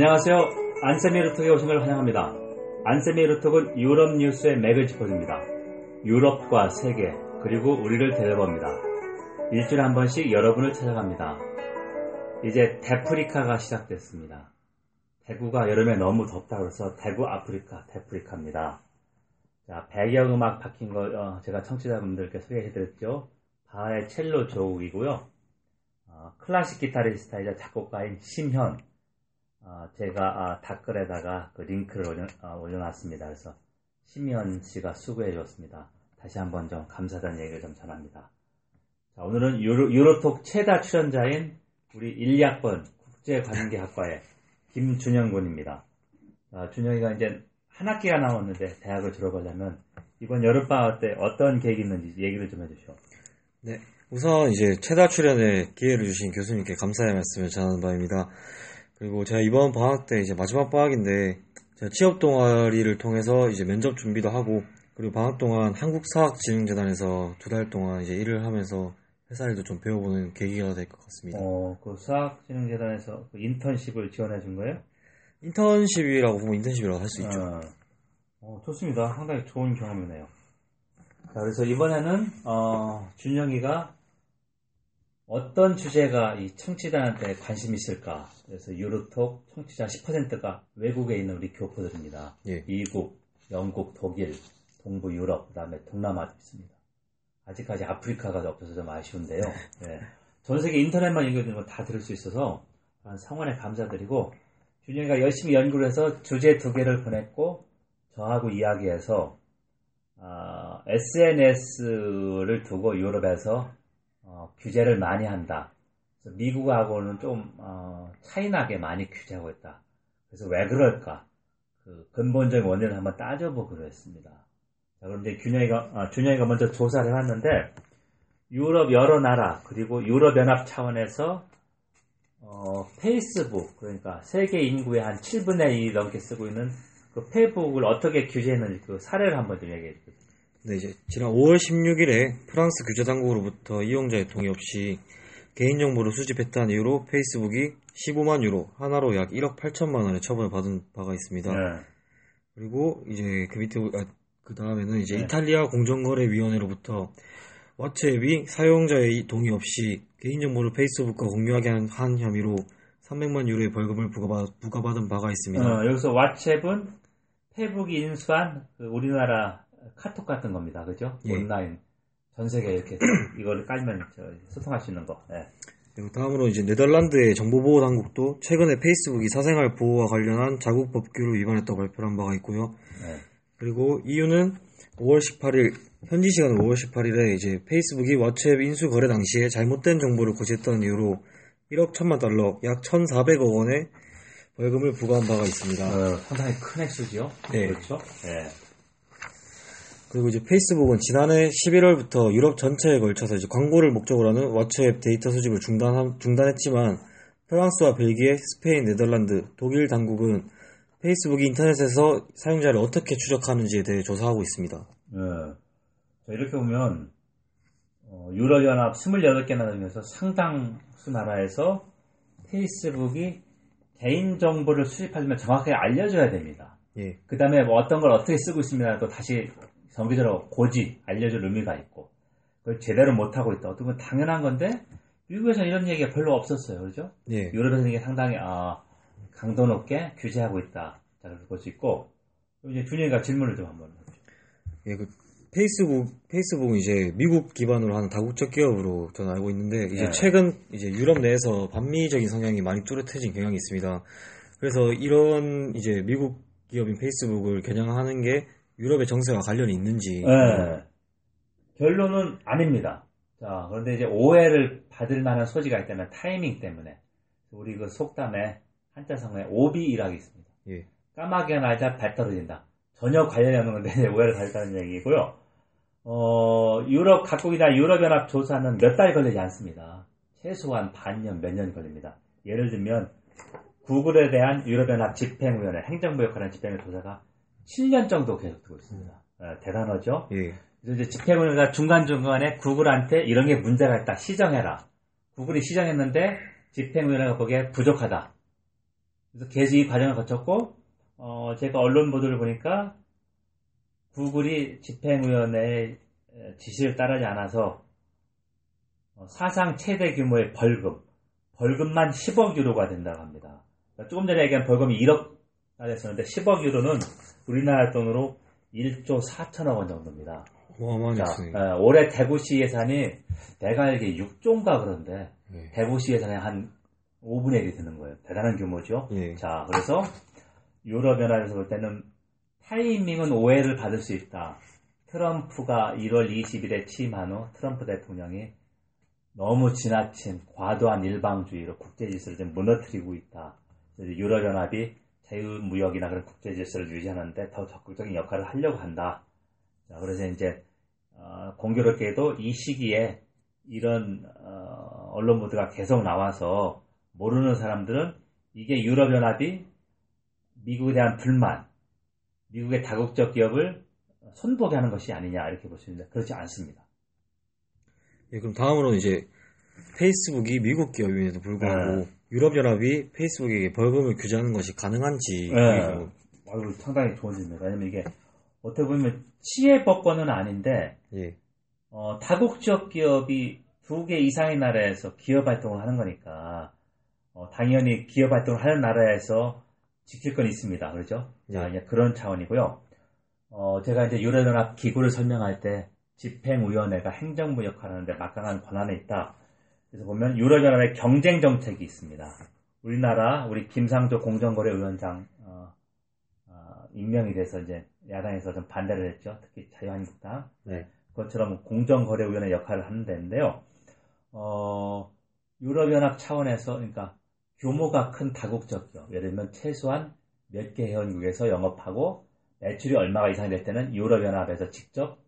안녕하세요. 안세미 루톡에 오신 걸 환영합니다. 안세미 루톡은 유럽 뉴스의 맥을 짚어줍니다. 유럽과 세계, 그리고 우리를 데려봅니다. 일주일에 한 번씩 여러분을 찾아갑니다. 이제 데프리카가 시작됐습니다. 대구가 여름에 너무 덥다 그래서 대구 아프리카, 데프리카입니다. 자, 배경음악 바뀐 거 어, 제가 청취자분들께 소개해드렸죠. 바하의 첼로 조우이고요. 어, 클래식 기타리스트이자 작곡가인 심현. 어, 제가 아, 댓글에다가 그 링크를 올려, 올려놨습니다. 그래서 심현 씨가 수고해줬습니다. 다시 한번 좀 감사하다는 얘기를 좀 전합니다. 자, 오늘은 유로, 유로톡 최다 출연자인 우리 1학번 국제관계학과의 김준영 군입니다. 아, 준영이가 이제 한 학기가 남았는데 대학을 졸업하려면 이번 여름방학 때 어떤 계획이 있는지 얘기를 좀 해주시오. 네. 우선 이제 최다 출연에 기회를 주신 교수님께 감사의 말씀을 전하는 바입니다. 그리고 제가 이번 방학 때 이제 마지막 방학인데 제가 취업 동아리를 통해서 이제 면접 준비도 하고 그리고 방학 동안 한국사학진흥재단에서 두 달 동안 이제 일을 하면서 회사 일도 좀 배워보는 계기가 될 것 같습니다. 어, 그 수학진흥재단에서 그 인턴십을 지원해 준 거예요? 인턴십이라고 보면 인턴십이라고 할 수 있죠. 어, 어, 좋습니다. 상당히 좋은 경험이네요. 자, 그래서 이번에는 어, 준영이가 어떤 주제가 이 청취자한테 관심 있을까? 그래서 유로톡 청취자 10%가 외국에 있는 우리 교포들입니다. 예. 미국, 영국, 독일, 동부 유럽, 그다음에 동남아도 있습니다. 아직까지 아프리카가 없어서 좀 아쉬운데요. 예. 전 세계 인터넷만 연결되는 건 다 들을 수 있어서 성원에 감사드리고 준영이가 열심히 연구를 해서 주제 두 개를 보냈고 저하고 이야기해서 어, SNS를 두고 유럽에서 어, 규제를 많이 한다. 미국하고는 좀 어, 차이나게 많이 규제하고 있다. 그래서 왜 그럴까? 그 근본적인 원인을 한번 따져보기로 했습니다. 자, 그런데 균영이가 아, 준영이가 먼저 조사를 해봤는데 유럽 여러 나라 그리고 유럽 연합 차원에서 어, 페이스북 그러니까 세계 인구의 한 7분의 2 넘게 쓰고 있는 그 페이북을 어떻게 규제했는지 그 사례를 한번 좀 얘기해 주세요. 네, 이제 지난 5월 16일에 프랑스 규제 당국으로부터 이용자의 동의 없이 개인정보를 수집했다는 이유로 페이스북이 15만 유로, 하나로 약 1억 8천만 원의 처벌을 받은 바가 있습니다. 네. 그리고 이제 그 밑에 아, 그 다음에는 이제 네. 이탈리아 공정거래위원회로부터 왓츠앱이 사용자의 동의 없이 개인정보를 페이스북과 공유하게 한, 한 혐의로 300만 유로의 벌금을 부과받, 부과받은 바가 있습니다. 어, 여기서 왓츠앱은 페이스북이 인수한 그 우리나라 카톡 같은 겁니다. 그죠? 예. 온라인 전 세계 이렇게 이거를 깔면 저 소통할 수 있는 거. 네. 그리고 다음으로 이제 네덜란드의 정보보호 당국도 최근에 페이스북이 사생활 보호와 관련한 자국 법규를 위반했다고 발표한 바가 있고요. 네. 그리고 EU는 5월 18일 현지 시간 5월 18일에 이제 페이스북이 왓츠앱 인수 거래 당시에 잘못된 정보를 고지했다는 이유로 1억 1천만 달러, 약 1,400억 원의 벌금을 부과한 바가 있습니다. 어, 상당히 큰 액수죠. 네. 그렇죠? 네. 그리고 이제 페이스북은 지난해 11월부터 유럽 전체에 걸쳐서 이제 광고를 목적으로 하는 왓츠앱 데이터 수집을 중단, 중단했지만 프랑스와 벨기에, 스페인, 네덜란드, 독일 당국은 페이스북이 인터넷에서 사용자를 어떻게 추적하는지에 대해 조사하고 있습니다. 네. 자, 이렇게 보면 어, 유럽연합 28개 나라 중에서 상당수 나라에서 페이스북이 개인정보를 수집하려면 정확하게 알려줘야 됩니다. 예, 그 다음에 뭐 어떤 걸 어떻게 쓰고 있습니다. 또 다시 정기적으로 고지, 알려줄 의미가 있고, 그걸 제대로 못하고 있다. 어떻게 보면 당연한 건데, 미국에서는 이런 얘기가 별로 없었어요. 그죠? 예, 유럽에서는 이게 상당히, 아, 강도 높게 규제하고 있다. 자, 그렇게 볼 수 있고, 이제 준영이가 질문을 좀 한번 해보죠. 예, 그 페이스북 페이스북은 이제 미국 기반으로 하는 다국적 기업으로 저는 알고 있는데 이제 네. 최근 이제 유럽 내에서 반미적인 성향이 많이 뚜렷해진 경향이 있습니다. 그래서 이런 이제 미국 기업인 페이스북을 겨냥하는 게 유럽의 정세와 관련이 있는지 네. 결론은 아닙니다. 자, 그런데 이제 오해를 받을 만한 소지가 있다면 타이밍 때문에 우리 그 속담에 한자성에 오비이라고 있습니다. 예, 까마귀가 날자 발 떨어진다. 전혀 관련이 없는 건데 오해를 받았다는 얘기고요. 어, 유럽 각국이나 유럽연합 조사는 몇 달 걸리지 않습니다. 최소한 반년, 몇 년 걸립니다. 예를 들면 구글에 대한 유럽연합 집행위원회, 행정부 역할하는 집행위 조사가 7년 정도 계속되고 있습니다. 어, 대단하죠? 예, 그래서 이제 집행위원회가 중간중간에 구글한테 이런 게 문제가 있다. 시정해라. 구글이 시정했는데 집행위원회가 보기에 부족하다. 그래서 계속 이 과정을 거쳤고 어, 제가 언론 보도를 보니까 구글이 집행위원회의 지시를 따르지 않아서 어, 사상 최대 규모의 벌금, 벌금만 10억 유로가 된다고 합니다. 그러니까 조금 전에 얘기한 벌금이 1억가 됐었는데 10억 유로는 우리나라 돈으로 1조 4천억 원 정도입니다. 어마어마하네요. 자, 어, 올해 대구시 예산이 내가 알기에 6조인가 그런데 네. 대구시 예산이 한 5분의 1이 되는 거예요. 대단한 규모죠. 예. 자, 그래서 유럽연합에서 볼 때는 타이밍은 오해를 받을 수 있다. 트럼프가 1월 20일에 취임한 후 트럼프 대통령이 너무 지나친 과도한 일방주의로 국제 질서를 좀 무너뜨리고 있다. 유럽연합이 자유무역이나 그런 국제 질서를 유지하는데 더 적극적인 역할을 하려고 한다. 자, 그래서 이제 어, 공교롭게도 이 시기에 이런 어, 언론 보도가 계속 나와서 모르는 사람들은 이게 유럽연합이 미국에 대한 불만, 미국의 다국적 기업을 손보게 하는 것이 아니냐 이렇게 볼 수 있는데 그렇지 않습니다. 예, 그럼 다음으로 이제 페이스북이 미국 기업임에도 불구하고 네. 유럽연합이 페이스북에게 벌금을 규제하는 것이 가능한지 네. 그리고 아유, 상당히 좋은 질문입니다. 왜냐면 이게 어떻게 보면 치해법권은 아닌데 예, 어, 다국적 기업이 두 개 이상의 나라에서 기업 활동을 하는 거니까 어, 당연히 기업 활동을 하는 나라에서 지킬 건 있습니다. 그렇죠? 자, 네. 이제 그런 차원이고요. 어, 제가 이제 유럽연합 기구를 설명할 때 집행위원회가 행정부 역할을 하는데 막강한 권한에 있다. 그래서 보면 유럽연합의 경쟁 정책이 있습니다. 우리나라 우리 김상조 공정거래위원장 어, 어, 임명이 돼서 이제 야당에서 좀 반대를 했죠. 특히 자유한국당. 네. 그것처럼 공정거래위원회 역할을 하는 데인데요. 어, 유럽연합 차원에서 그러니까 규모가 큰 다국적 기업, 예를 들면 최소한 몇 개 회원국에서 영업하고 매출이 얼마가 이상이 될 때는 유럽연합에서 직접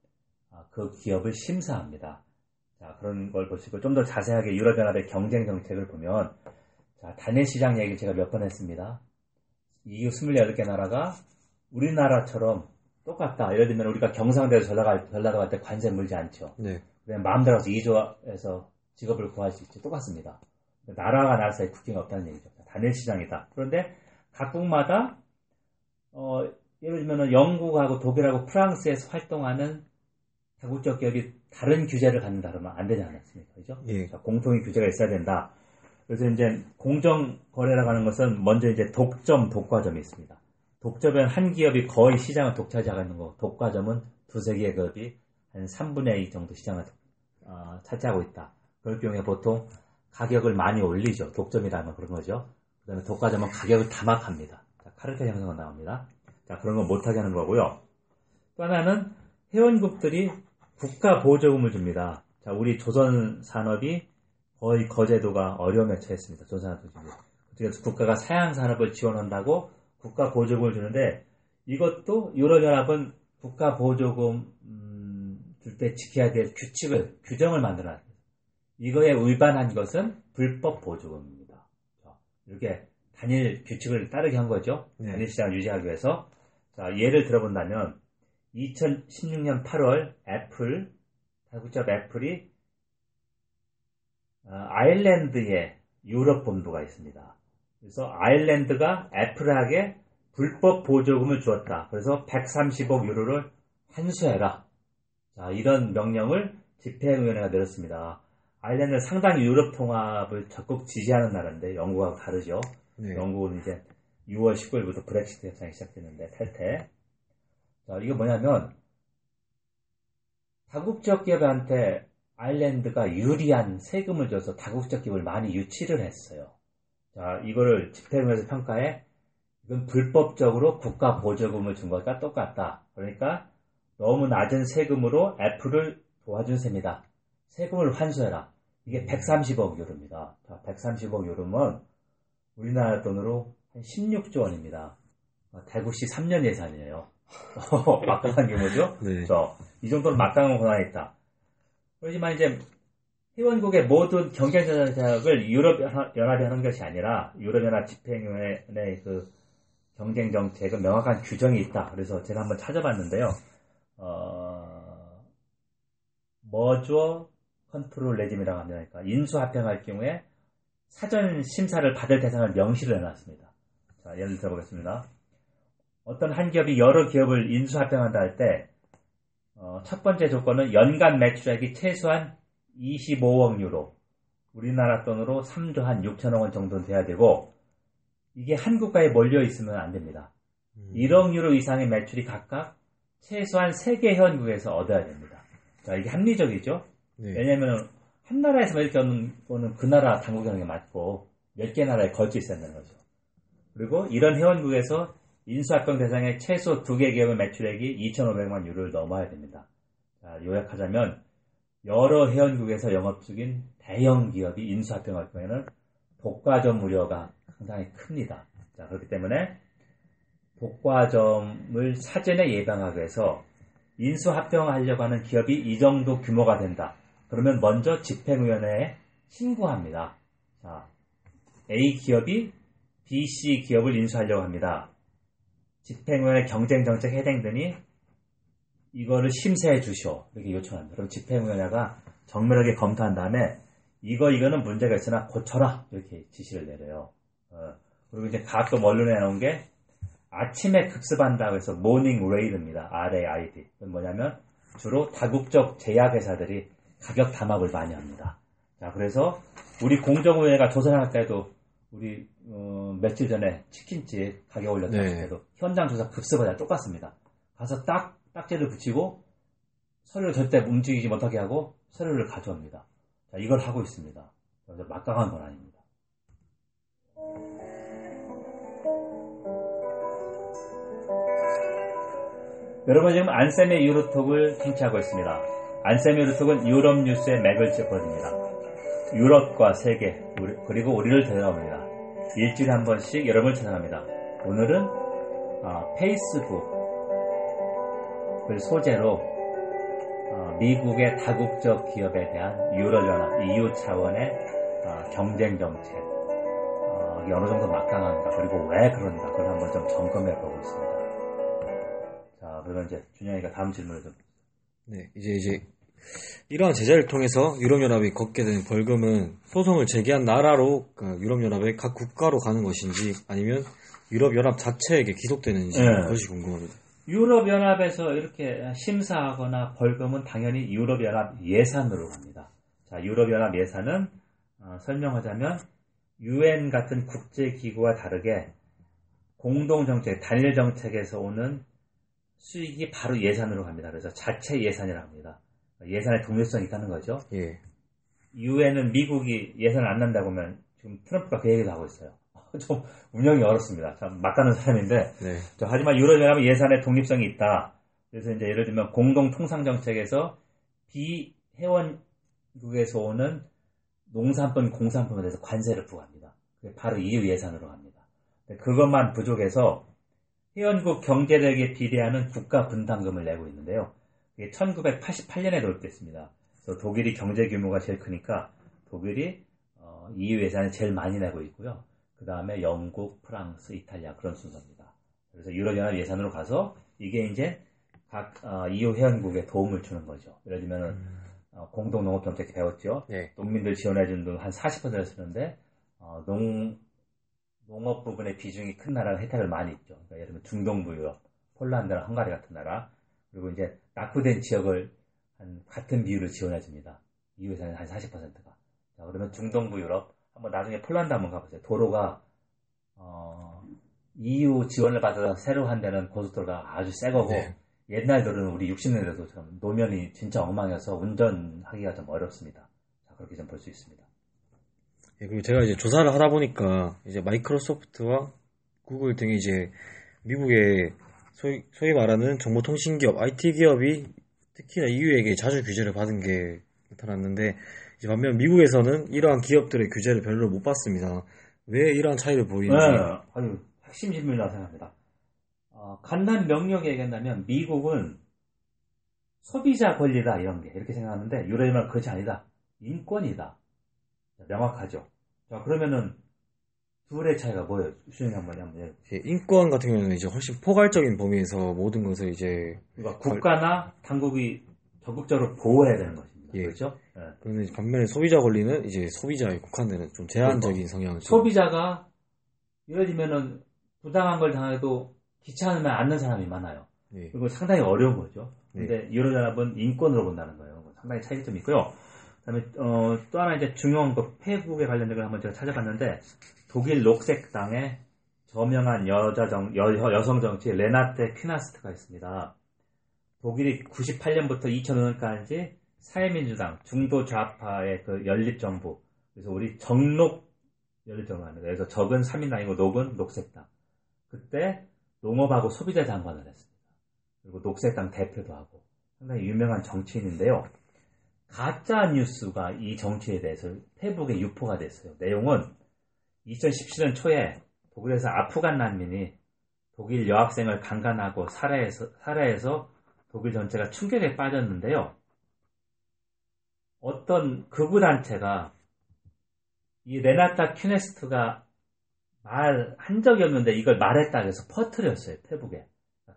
아, 그 기업을 심사합니다. 자, 그런 걸 보시고 좀 더 자세하게 유럽연합의 경쟁 정책을 보면 자, 단일 시장 얘기 제가 몇 번 했습니다. EU 28개 나라가 우리나라처럼 똑같다. 예를 들면 우리가 경상도에서 전라도, 전라도 갈 때 관세 물지 않죠. 네, 그냥 마음대로 해서 2조에서 직업을 구할 수 있죠. 똑같습니다. 나라가 나라 사이 국경이 없다는 얘기죠. 단일 시장이다. 그런데 각국마다 어, 예를 들면 영국하고 독일하고 프랑스에서 활동하는 다국적 기업이 다른 규제를 갖는다 그러면 안 되지 않았습니까? 그죠? 예. 자, 공통의 규제가 있어야 된다. 그래서 이제 공정 거래라고 하는 것은 먼저 이제 독점, 독과점이 있습니다. 독점은 한 기업이 거의 시장을 독차지하고 있는 거고, 독과점은 두세 개의 기업이 한 3분의 2 정도 시장을 어, 차지하고 있다. 그럴 경우에 보통 가격을 많이 올리죠. 독점이라면 그런 거죠. 그 다음에 독과점은 가격을 다막합니다. 자, 카르텔 형성가 나옵니다. 자, 그런 거 못하게 하는 거고요. 또 하나는 회원국들이 국가 보조금을 줍니다. 자, 우리 조선 산업이 거의 거제도가 어려움에 처했습니다. 조선 산업 중에. 그래서 국가가 사양 산업을 지원한다고 국가 보조금을 주는데 이것도 유럽연합은 국가 보조금 음, 줄때 지켜야 될 규칙을 규정을 만들어놨습니다. 이거에 위반한 것은 불법 보조금입니다. 자, 이렇게 단일 규칙을 따르게 한 거죠. 네. 단일 시장을 유지하기 위해서. 자, 예를 들어본다면 2016년 8월 애플 다국적 애플이 어, 아일랜드에 유럽 본부가 있습니다. 그래서 아일랜드가 애플에게 불법 보조금을 주었다. 그래서 130억 유로를 환수해라. 자, 이런 명령을 집행위원회가 내렸습니다. 아일랜드는 상당히 유럽 통합을 적극 지지하는 나라인데 영국하고 다르죠. 네, 영국은 이제 6월 19일부터 브렉시트 협상이 시작됐는데 탈퇴. 자, 이게 뭐냐면 다국적 기업한테 아일랜드가 유리한 세금을 줘서 다국적 기업을 많이 유치를 했어요. 자, 이거를 집행위에서 평가해 이건 불법적으로 국가 보조금을 준 것과 똑같다. 그러니까 너무 낮은 세금으로 애플을 도와준 셈이다. 세금을 환수해라. 이게 130억 유로입니다. 자, 130억 유로면 우리나라 돈으로 한 16조 원입니다. 어, 대구시 3년 예산이에요. 막강한 규모죠? 네. 그렇죠? 이 정도는 막강한 권한이 있다. 그렇지만 이제 회원국의 모든 경쟁 정책을 유럽연합이 하는 것이 아니라 유럽연합 집행위원회의 그 경쟁 정책은 명확한 규정이 있다. 그래서 제가 한번 찾아봤는데요. 어, merger control regime이라고 합니다. 그러니까 인수합병할 경우에 사전 심사를 받을 대상을 명시를 해놨습니다. 자, 예를 들어보겠습니다. 어떤 한 기업이 여러 기업을 인수합병한다 할 때, 어, 첫 번째 조건은 연간 매출액이 최소한 25억 유로, 우리나라 돈으로 3조 한 6천억 원 정도는 돼야 되고, 이게 한국가에 몰려 있으면 안 됩니다. 음. 1억 유로 이상의 매출이 각각 최소한 3개 회원국에서 얻어야 됩니다. 자, 이게 합리적이죠? 네. 왜냐면 한 나라에서만 이렇게 얻는 거는 그 나라 게 맞고 몇 개 나라에 걸쳐 있어야 되는 거죠. 그리고 이런 회원국에서 인수합병 대상의 최소 두 개 기업의 매출액이 2,500만 유로를 넘어야 됩니다. 자, 요약하자면 여러 회원국에서 영업 중인 대형 기업이 인수합병할 경우에는 독과점 우려가 상당히 큽니다. 자, 그렇기 때문에 독과점을 사전에 예방하기 위해서 인수합병하려고 하는 기업이 이 정도 규모가 된다. 그러면 먼저 집행위원회에 신고합니다. 자, A 기업이 B, C 기업을 인수하려고 합니다. 집행위원회 경쟁정책 해당되니 이거를 심사해 주시오. 이렇게 요청합니다. 그럼 집행위원회가 정밀하게 검토한 다음에 이거 이거는 문제가 있으니 고쳐라 이렇게 지시를 내려요. 어, 그리고 이제 각또 언론에 나온 게 아침에 급습한다고 해서 morning raid입니다. RAID. 뭐냐면 주로 다국적 제약회사들이 가격 담합을 많이 합니다. 자, 그래서 우리 공정위회가 조사할 때도 우리 어, 며칠 전에 치킨집 가격 올렸을 네. 때도 현장 조사 급습하자 똑같습니다. 가서 딱 딱지를 붙이고 서류를 절대 움직이지 못하게 하고 서류를 가져옵니다. 자, 이걸 하고 있습니다. 그래서 막강한 건 아닙니다. 여러분 지금 안쌤의 유로톡을 청취하고 있습니다. 안쌤의 유로톡은 유럽 뉴스의 맥을 짚어줍니다. 유럽과 세계 그리고 우리를 데려옵니다. 일주일에 한 번씩 여러분을 찾아갑니다. 오늘은 어, 페이스북을 소재로 어, 미국의 다국적 기업에 대한 유럽연합 EU 차원의 어, 경쟁 정책 어, 어느 정도 막강한가 그리고 왜 그런가 그걸 한번 좀 점검해 보고 있습니다. 자 그러면 이제 준영이가 다음 질문을 좀 네, 이제 이제 이러한 제재를 통해서 유럽연합이 걷게 되는 벌금은 소송을 제기한 나라로 그 유럽연합의 각 국가로 가는 것인지 아니면 유럽연합 자체에게 기속되는지 네. 그것이 궁금합니다. 유럽연합에서 이렇게 심사하거나 벌금은 당연히 유럽연합 예산으로 갑니다. 자, 유럽연합 예산은 어, 설명하자면 UN 같은 국제기구와 다르게 공동정책, 단일 정책에서 오는 수익이 바로 예산으로 갑니다. 그래서 자체 예산이라고 합니다. 예산의 독립성이 있다는 거죠. 예. 유엔은 미국이 예산을 안 난다고 하면 지금 트럼프가 그 얘기도 하고 있어요. 좀 운영이 어렵습니다. 참 막가는 사람인데 네. 자, 하지만 유럽연합은 예산의 독립성이 있다. 그래서 이제 예를 들면 공동통상정책에서 비회원국에서 오는 농산품, 공산품에 대해서 관세를 부과합니다. 그게 바로 EU 예산으로 갑니다. 그것만 부족해서 회원국 경제력에 비례하는 국가 분담금을 내고 있는데요. 그게 1988년에 도입됐습니다. 그래서 독일이 경제 규모가 제일 크니까 독일이 어, EU 예산을 제일 많이 내고 있고요. 그 다음에 영국, 프랑스, 이탈리아 그런 순서입니다. 그래서 유럽연합 예산으로 가서 이게 이제 각 어, EU 회원국에 도움을 주는 거죠. 예를 들면은 어, 공동 농업 정책 배웠죠. 네. 농민들 지원해주는 돈한 40%를 쓰는데 어, 농 농업 부분의 비중이 큰 나라가 혜택을 많이 있죠. 그러니까 예를 들면 중동부 유럽, 폴란드나 헝가리 같은 나라 그리고 이제 낙후된 지역을 한 같은 비율을 지원해 줍니다. EU 예산의 한 40%가. 자 그러면 중동부 유럽 한번 나중에 폴란드 한번 가보세요. 도로가 어, EU 지원을 받아서 새로 한 데는 고속도로가 아주 새 거고 네. 옛날 도로는 우리 60년대도 참 노면이 진짜 엉망이어서 운전하기가 좀 어렵습니다. 자, 그렇게 좀 볼 수 있습니다. 예, 그리고 제가 이제 조사를 하다 보니까 이제 마이크로소프트와 구글 등이 이제 미국의 소위, 소위 말하는 정보통신기업, IT 기업이 특히나 EU에게 자주 규제를 받은 게 나타났는데 반면 미국에서는 이러한 기업들의 규제를 별로 못 받습니다. 왜 이러한 차이를 보이는지 네, 아유, 핵심 질문이라고 생각합니다. 어, 간단 명료하게 얘기한다면 미국은 소비자 권리다 이런 게 이렇게 생각하는데 유럽은 그렇지 아니다. 인권이다. 자, 명확하죠. 자, 그러면은 둘의 차이가 뭐예요? 수영이 한번 한번 해. 예, 인권 같은 경우는 이제 훨씬 포괄적인 범위에서 모든 것을 이제 그러니까 국가나 당국이 적극적으로 보호해야 되는 것입니다. 예. 그렇죠? 예. 그런데 반면에 소비자 권리는 이제 소비자에 국한되는 좀 제한적인 성향을 좀- 소비자가 예를 들면은 부당한 걸 당해도 귀찮으면 않는 사람이 많아요. 네. 그리고 상당히 어려운 거죠. 네. 근데 유럽연합은 인권으로 본다는 거예요. 상당히 차이점이 있고요. 그다음에 어, 또 하나 이제 중요한 거 페북에 관련된 걸 한번 제가 찾아봤는데 독일 녹색당의 저명한 여자 정, 여, 여성 정치 레나테 퀴나스트가 있습니다. 독일이 98년부터 2005년까지 사회민주당 중도 좌파의 그 연립 정부 그래서 우리 정록 연립 정부입니다. 그래서 적은 3인당이고 녹은 녹색당. 그때 농업하고 소비자 장관을 했습니다. 그리고 녹색당 대표도 하고 상당히 유명한 정치인인데요. 가짜 뉴스가 이 정치에 대해서 페북에 유포가 됐어요. 내용은 2017년 초에 독일에서 아프간 난민이 독일 여학생을 강간하고 살해해서, 살해해서 독일 전체가 충격에 빠졌는데요. 어떤 극우단체가 이 레나타 큐네스트가 말 한 적이 없는데 이걸 말했다 그래서 퍼뜨렸어요. 페북에.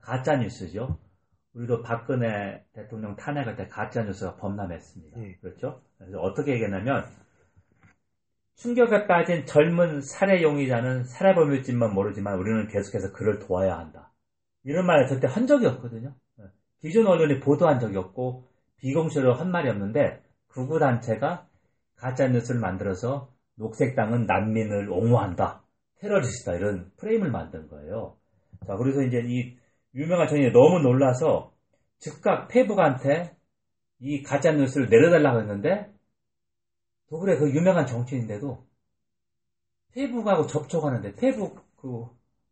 가짜 뉴스죠. 우리도 박근혜 대통령 탄핵할 때 가짜 뉴스가 범람했습니다. 예. 그렇죠? 그래서 어떻게 얘기했냐면 충격에 빠진 젊은 살해 용의자는 살해범일지만 모르지만 우리는 계속해서 그를 도와야 한다. 이런 말을 절대 한 적이 없거든요. 예. 기존 언론이 보도한 적이 없고 비공식으로 한 말이 없는데 극우 단체가 가짜 뉴스를 만들어서 녹색당은 난민을 옹호한다. 테러리스트다. 이런 프레임을 만든 거예요. 자, 그래서 이제 이 유명한 전인이 너무 놀라서 즉각 페북한테 이 가짜 뉴스를 내려달라고 했는데 독일의 그 유명한 정치인인데도 페북하고 접촉하는데 페북 그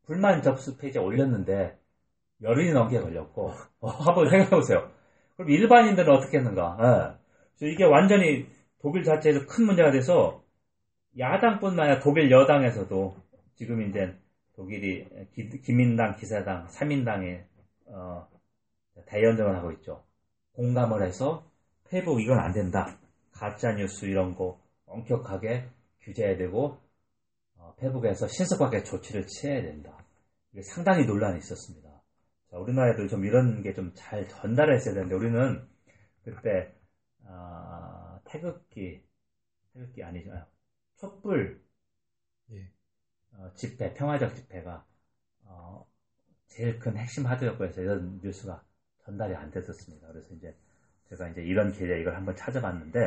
불만 접수 페이지에 올렸는데 열흘이 넘게 걸렸고 어, 한번 생각해보세요. 그럼 일반인들은 어떻게 했는가? 예. 이게 완전히 독일 자체에서 큰 문제가 돼서 야당뿐만 아니라 독일 여당에서도 지금 이제 독일이 기, 기민당, 기사당, 3인당에 어, 대연정을 하고 있죠. 공감을 해서 페북 이건 안 된다. 가짜 뉴스 이런 거 엄격하게 규제해야 되고 어, 페북에서 신속하게 조치를 취해야 된다. 이게 상당히 논란이 있었습니다. 자, 우리나라에도 좀 이런 게 좀 잘 전달을 했어야 되는데 우리는 그때 아, 태극기 태극기 아니죠. 촛불 예. 어, 집회, 평화적 집회가 어, 제일 큰 핵심 하드였고해서 이런 뉴스가 전달이 안 됐었습니다. 그래서 이제 제가 이제 이런 기회에 이걸 한번 찾아봤는데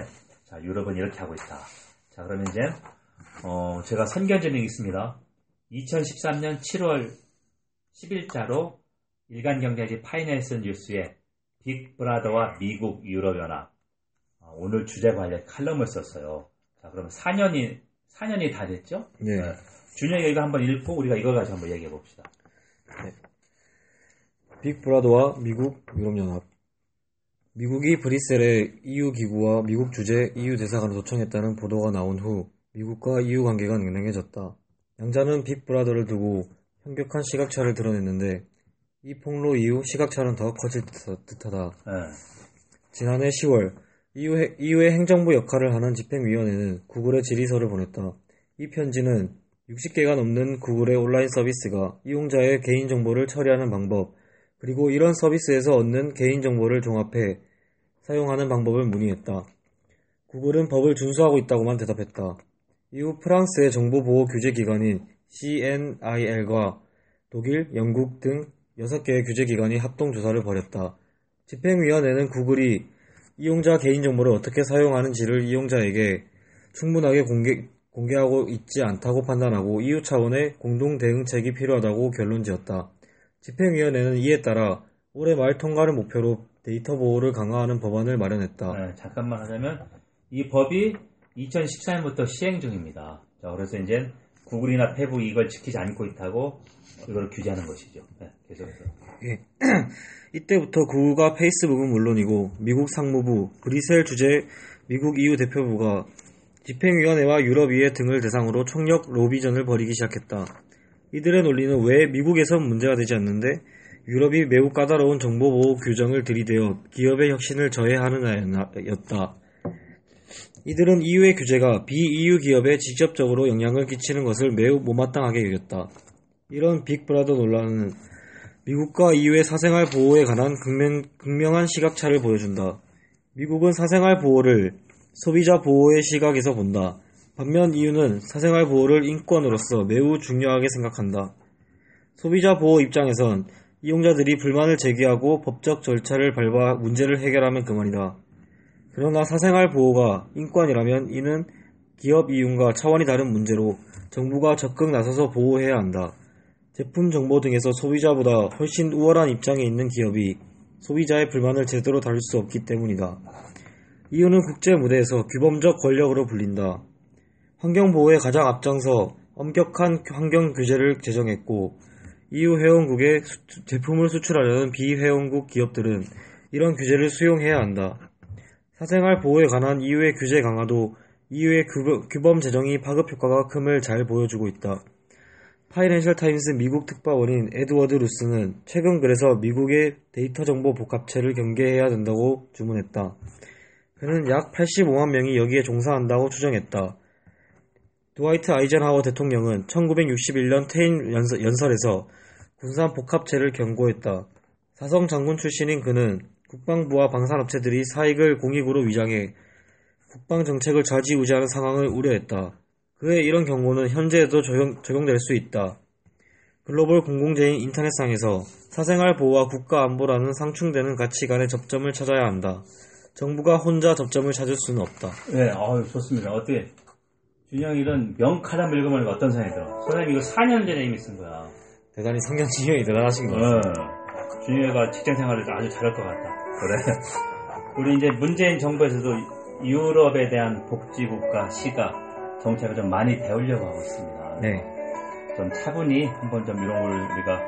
자 유럽은 이렇게 하고 있다. 자 그러면 이제 어, 제가 선견점이 있습니다. 2013년 7월 10일자로 일간경제지 파이낸스 뉴스에 빅브라더와 미국 유럽연합 어, 오늘 주제 관련 칼럼을 썼어요. 자 그러면 4년이 4년이 다 됐죠? 네. 준영이가 이거 한번 읽고 우리가 이걸 가지고 한번 얘기해 봅시다. 빅브라더와 미국 유럽연합 미국이 브뤼셀에 EU 기구와 미국 주재 EU 대사관을 도청했다는 보도가 나온 후 미국과 EU 관계가 냉랭해졌다. 양자는 빅브라더를 두고 현격한 시각차를 드러냈는데 이 폭로 이후 시각차는 더 커질 듯하다. 예. 지난해 10월 EU 의- EU의 행정부 역할을 하는 집행위원회는 구글에 질의서를 보냈다. 이 편지는 60개가 넘는 구글의 온라인 서비스가 이용자의 개인정보를 처리하는 방법, 그리고 이런 서비스에서 얻는 개인정보를 종합해 사용하는 방법을 문의했다. 구글은 법을 준수하고 있다고만 대답했다. 이후 프랑스의 정보보호 규제기관인 CNIL과 독일, 영국 등 6개의 규제기관이 합동조사를 벌였다. 집행위원회는 구글이 이용자 개인정보를 어떻게 사용하는지를 이용자에게 충분하게 공개, 공개하고 있지 않다고 판단하고 EU 차원의 공동 대응책이 필요하다고 결론 지었다. 집행위원회는 이에 따라 올해 말 통과를 목표로 데이터 보호를 강화하는 법안을 마련했다. 네, 잠깐만 하자면 이 법이 2014년부터 시행 중입니다. 자, 그래서 이제 구글이나 페북이 이걸 지키지 않고 있다고 이걸 규제하는 것이죠. 네, 계속해서. 예. 이때부터 구글과 페이스북은 물론이고 미국 상무부, 브뤼셀 주재 미국 EU 대표부가 집행위원회와 유럽의회 등을 대상으로 총력 로비전을 벌이기 시작했다. 이들의 논리는 왜 미국에선 문제가 되지 않는데 유럽이 매우 까다로운 정보보호 규정을 들이대어 기업의 혁신을 저해하느냐였다. 이들은 EU의 규제가 비-EU 기업에 직접적으로 영향을 끼치는 것을 매우 못마땅하게 여겼다. 이런 빅브라더 논란은 미국과 EU의 사생활 보호에 관한 극명, 극명한 시각차를 보여준다. 미국은 사생활 보호를 소비자 보호의 시각에서 본다. 반면 EU는 사생활 보호를 인권으로서 매우 중요하게 생각한다. 소비자 보호 입장에선 이용자들이 불만을 제기하고 법적 절차를 밟아 문제를 해결하면 그만이다. 그러나 사생활 보호가 인권이라면 이는 기업 이윤과 차원이 다른 문제로 정부가 적극 나서서 보호해야 한다. 제품 정보 등에서 소비자보다 훨씬 우월한 입장에 있는 기업이 소비자의 불만을 제대로 다룰 수 없기 때문이다. 이유는 국제 무대에서 규범적 권력으로 불린다. 환경보호에 가장 앞장서 엄격한 환경 규제를 제정했고 EU 회원국에 수- 제품을 수출하려는 비회원국 기업들은 이런 규제를 수용해야 한다. 사생활 보호에 관한 EU의 규제 강화도 EU의 규범 제정이 파급 효과가 큼을 잘 보여주고 있다. 파이낸셜 타임스 미국 특파원인 에드워드 루스는 최근 글에서 미국의 데이터 정보 복합체를 경계해야 된다고 주문했다. 그는 약 85만 명이 여기에 종사한다고 추정했다. 드와이트 아이젠하워 대통령은 1961년 퇴임 연설, 연설에서 군산 복합체를 경고했다. 사성 장군 출신인 그는 국방부와 방산업체들이 사익을 공익으로 위장해 국방 정책을 좌지우지하는 상황을 우려했다. 그의 이런 경고는 현재에도 적용, 적용될 수 있다. 글로벌 공공재인 인터넷상에서 사생활 보호와 국가 안보라는 상충되는 가치 간의 접점을 찾아야 한다. 정부가 혼자 접점을 찾을 수는 없다. 네, 아유, 좋습니다. 어떻게, 준영이 이런 명카라 읽으면 어떤 생각이 들어? 선생님 이거 4년 전에 이미 쓴 거야. 대단히 성견지형이 대단하신 것 어, 같습니다. 준영이가 직장 생활을 아주 잘할 것 같다. 그래. 우리 이제 문재인 정부에서도 유럽에 대한 복지국가 시각 정책을 좀 많이 배우려고 하고 있습니다. 네. 좀 차분히 한번 좀 이런 걸 우리가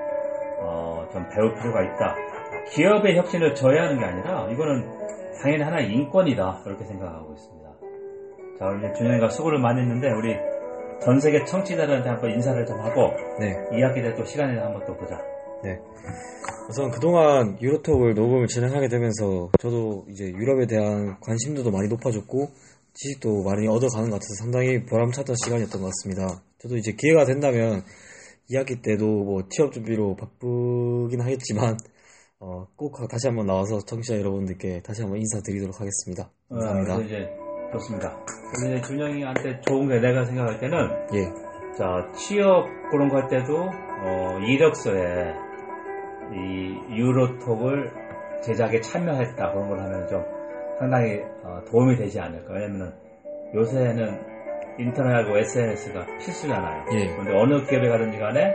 어, 좀 배울 필요가 있다. 기업의 혁신을 저해하는 게 아니라 이거는 당연히 하나의 인권이다. 그렇게 생각하고 있습니다. 자, 오늘 준영이가 수고를 많이 했는데 우리 전 세계 청취자들한테 한번 인사를 좀 하고 네. 이 학기 때 또 시간을 한번 또 보자. 네. 우선 그동안 유로톡을 녹음을 진행하게 되면서 저도 이제 유럽에 대한 관심도도 많이 높아졌고 지식도 많이 얻어가는 것 같아서 상당히 보람찼던 시간이었던 것 같습니다. 저도 이제 기회가 된다면 2학기 때도 뭐 취업 준비로 바쁘긴 하겠지만 어, 꼭 다시 한번 나와서 청취자 여러분들께 다시 한번 인사드리도록 하겠습니다. 감사합니다. 어, 그래서 이제 좋습니다. 이제 준영이한테 좋은 게 내가 생각할 때는 예, 자 취업 그런 거 할 때도 어, 이력서에 이 유로톡을 제작에 참여했다 그런 걸 하면 좀 상당히 어, 도움이 되지 않을까. 왜냐면은 요새는 인터넷하고 SNS가 필수잖아요. 예. 근데 어느 기업에 가든지 간에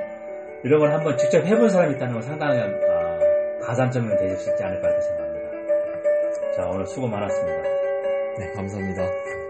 이런 걸 한번 직접 해본 사람이 있다는 건 상당한 어, 가산점이 되실 수 있지 않을까 생각합니다. 자 오늘 수고 많았습니다. 네, 감사합니다.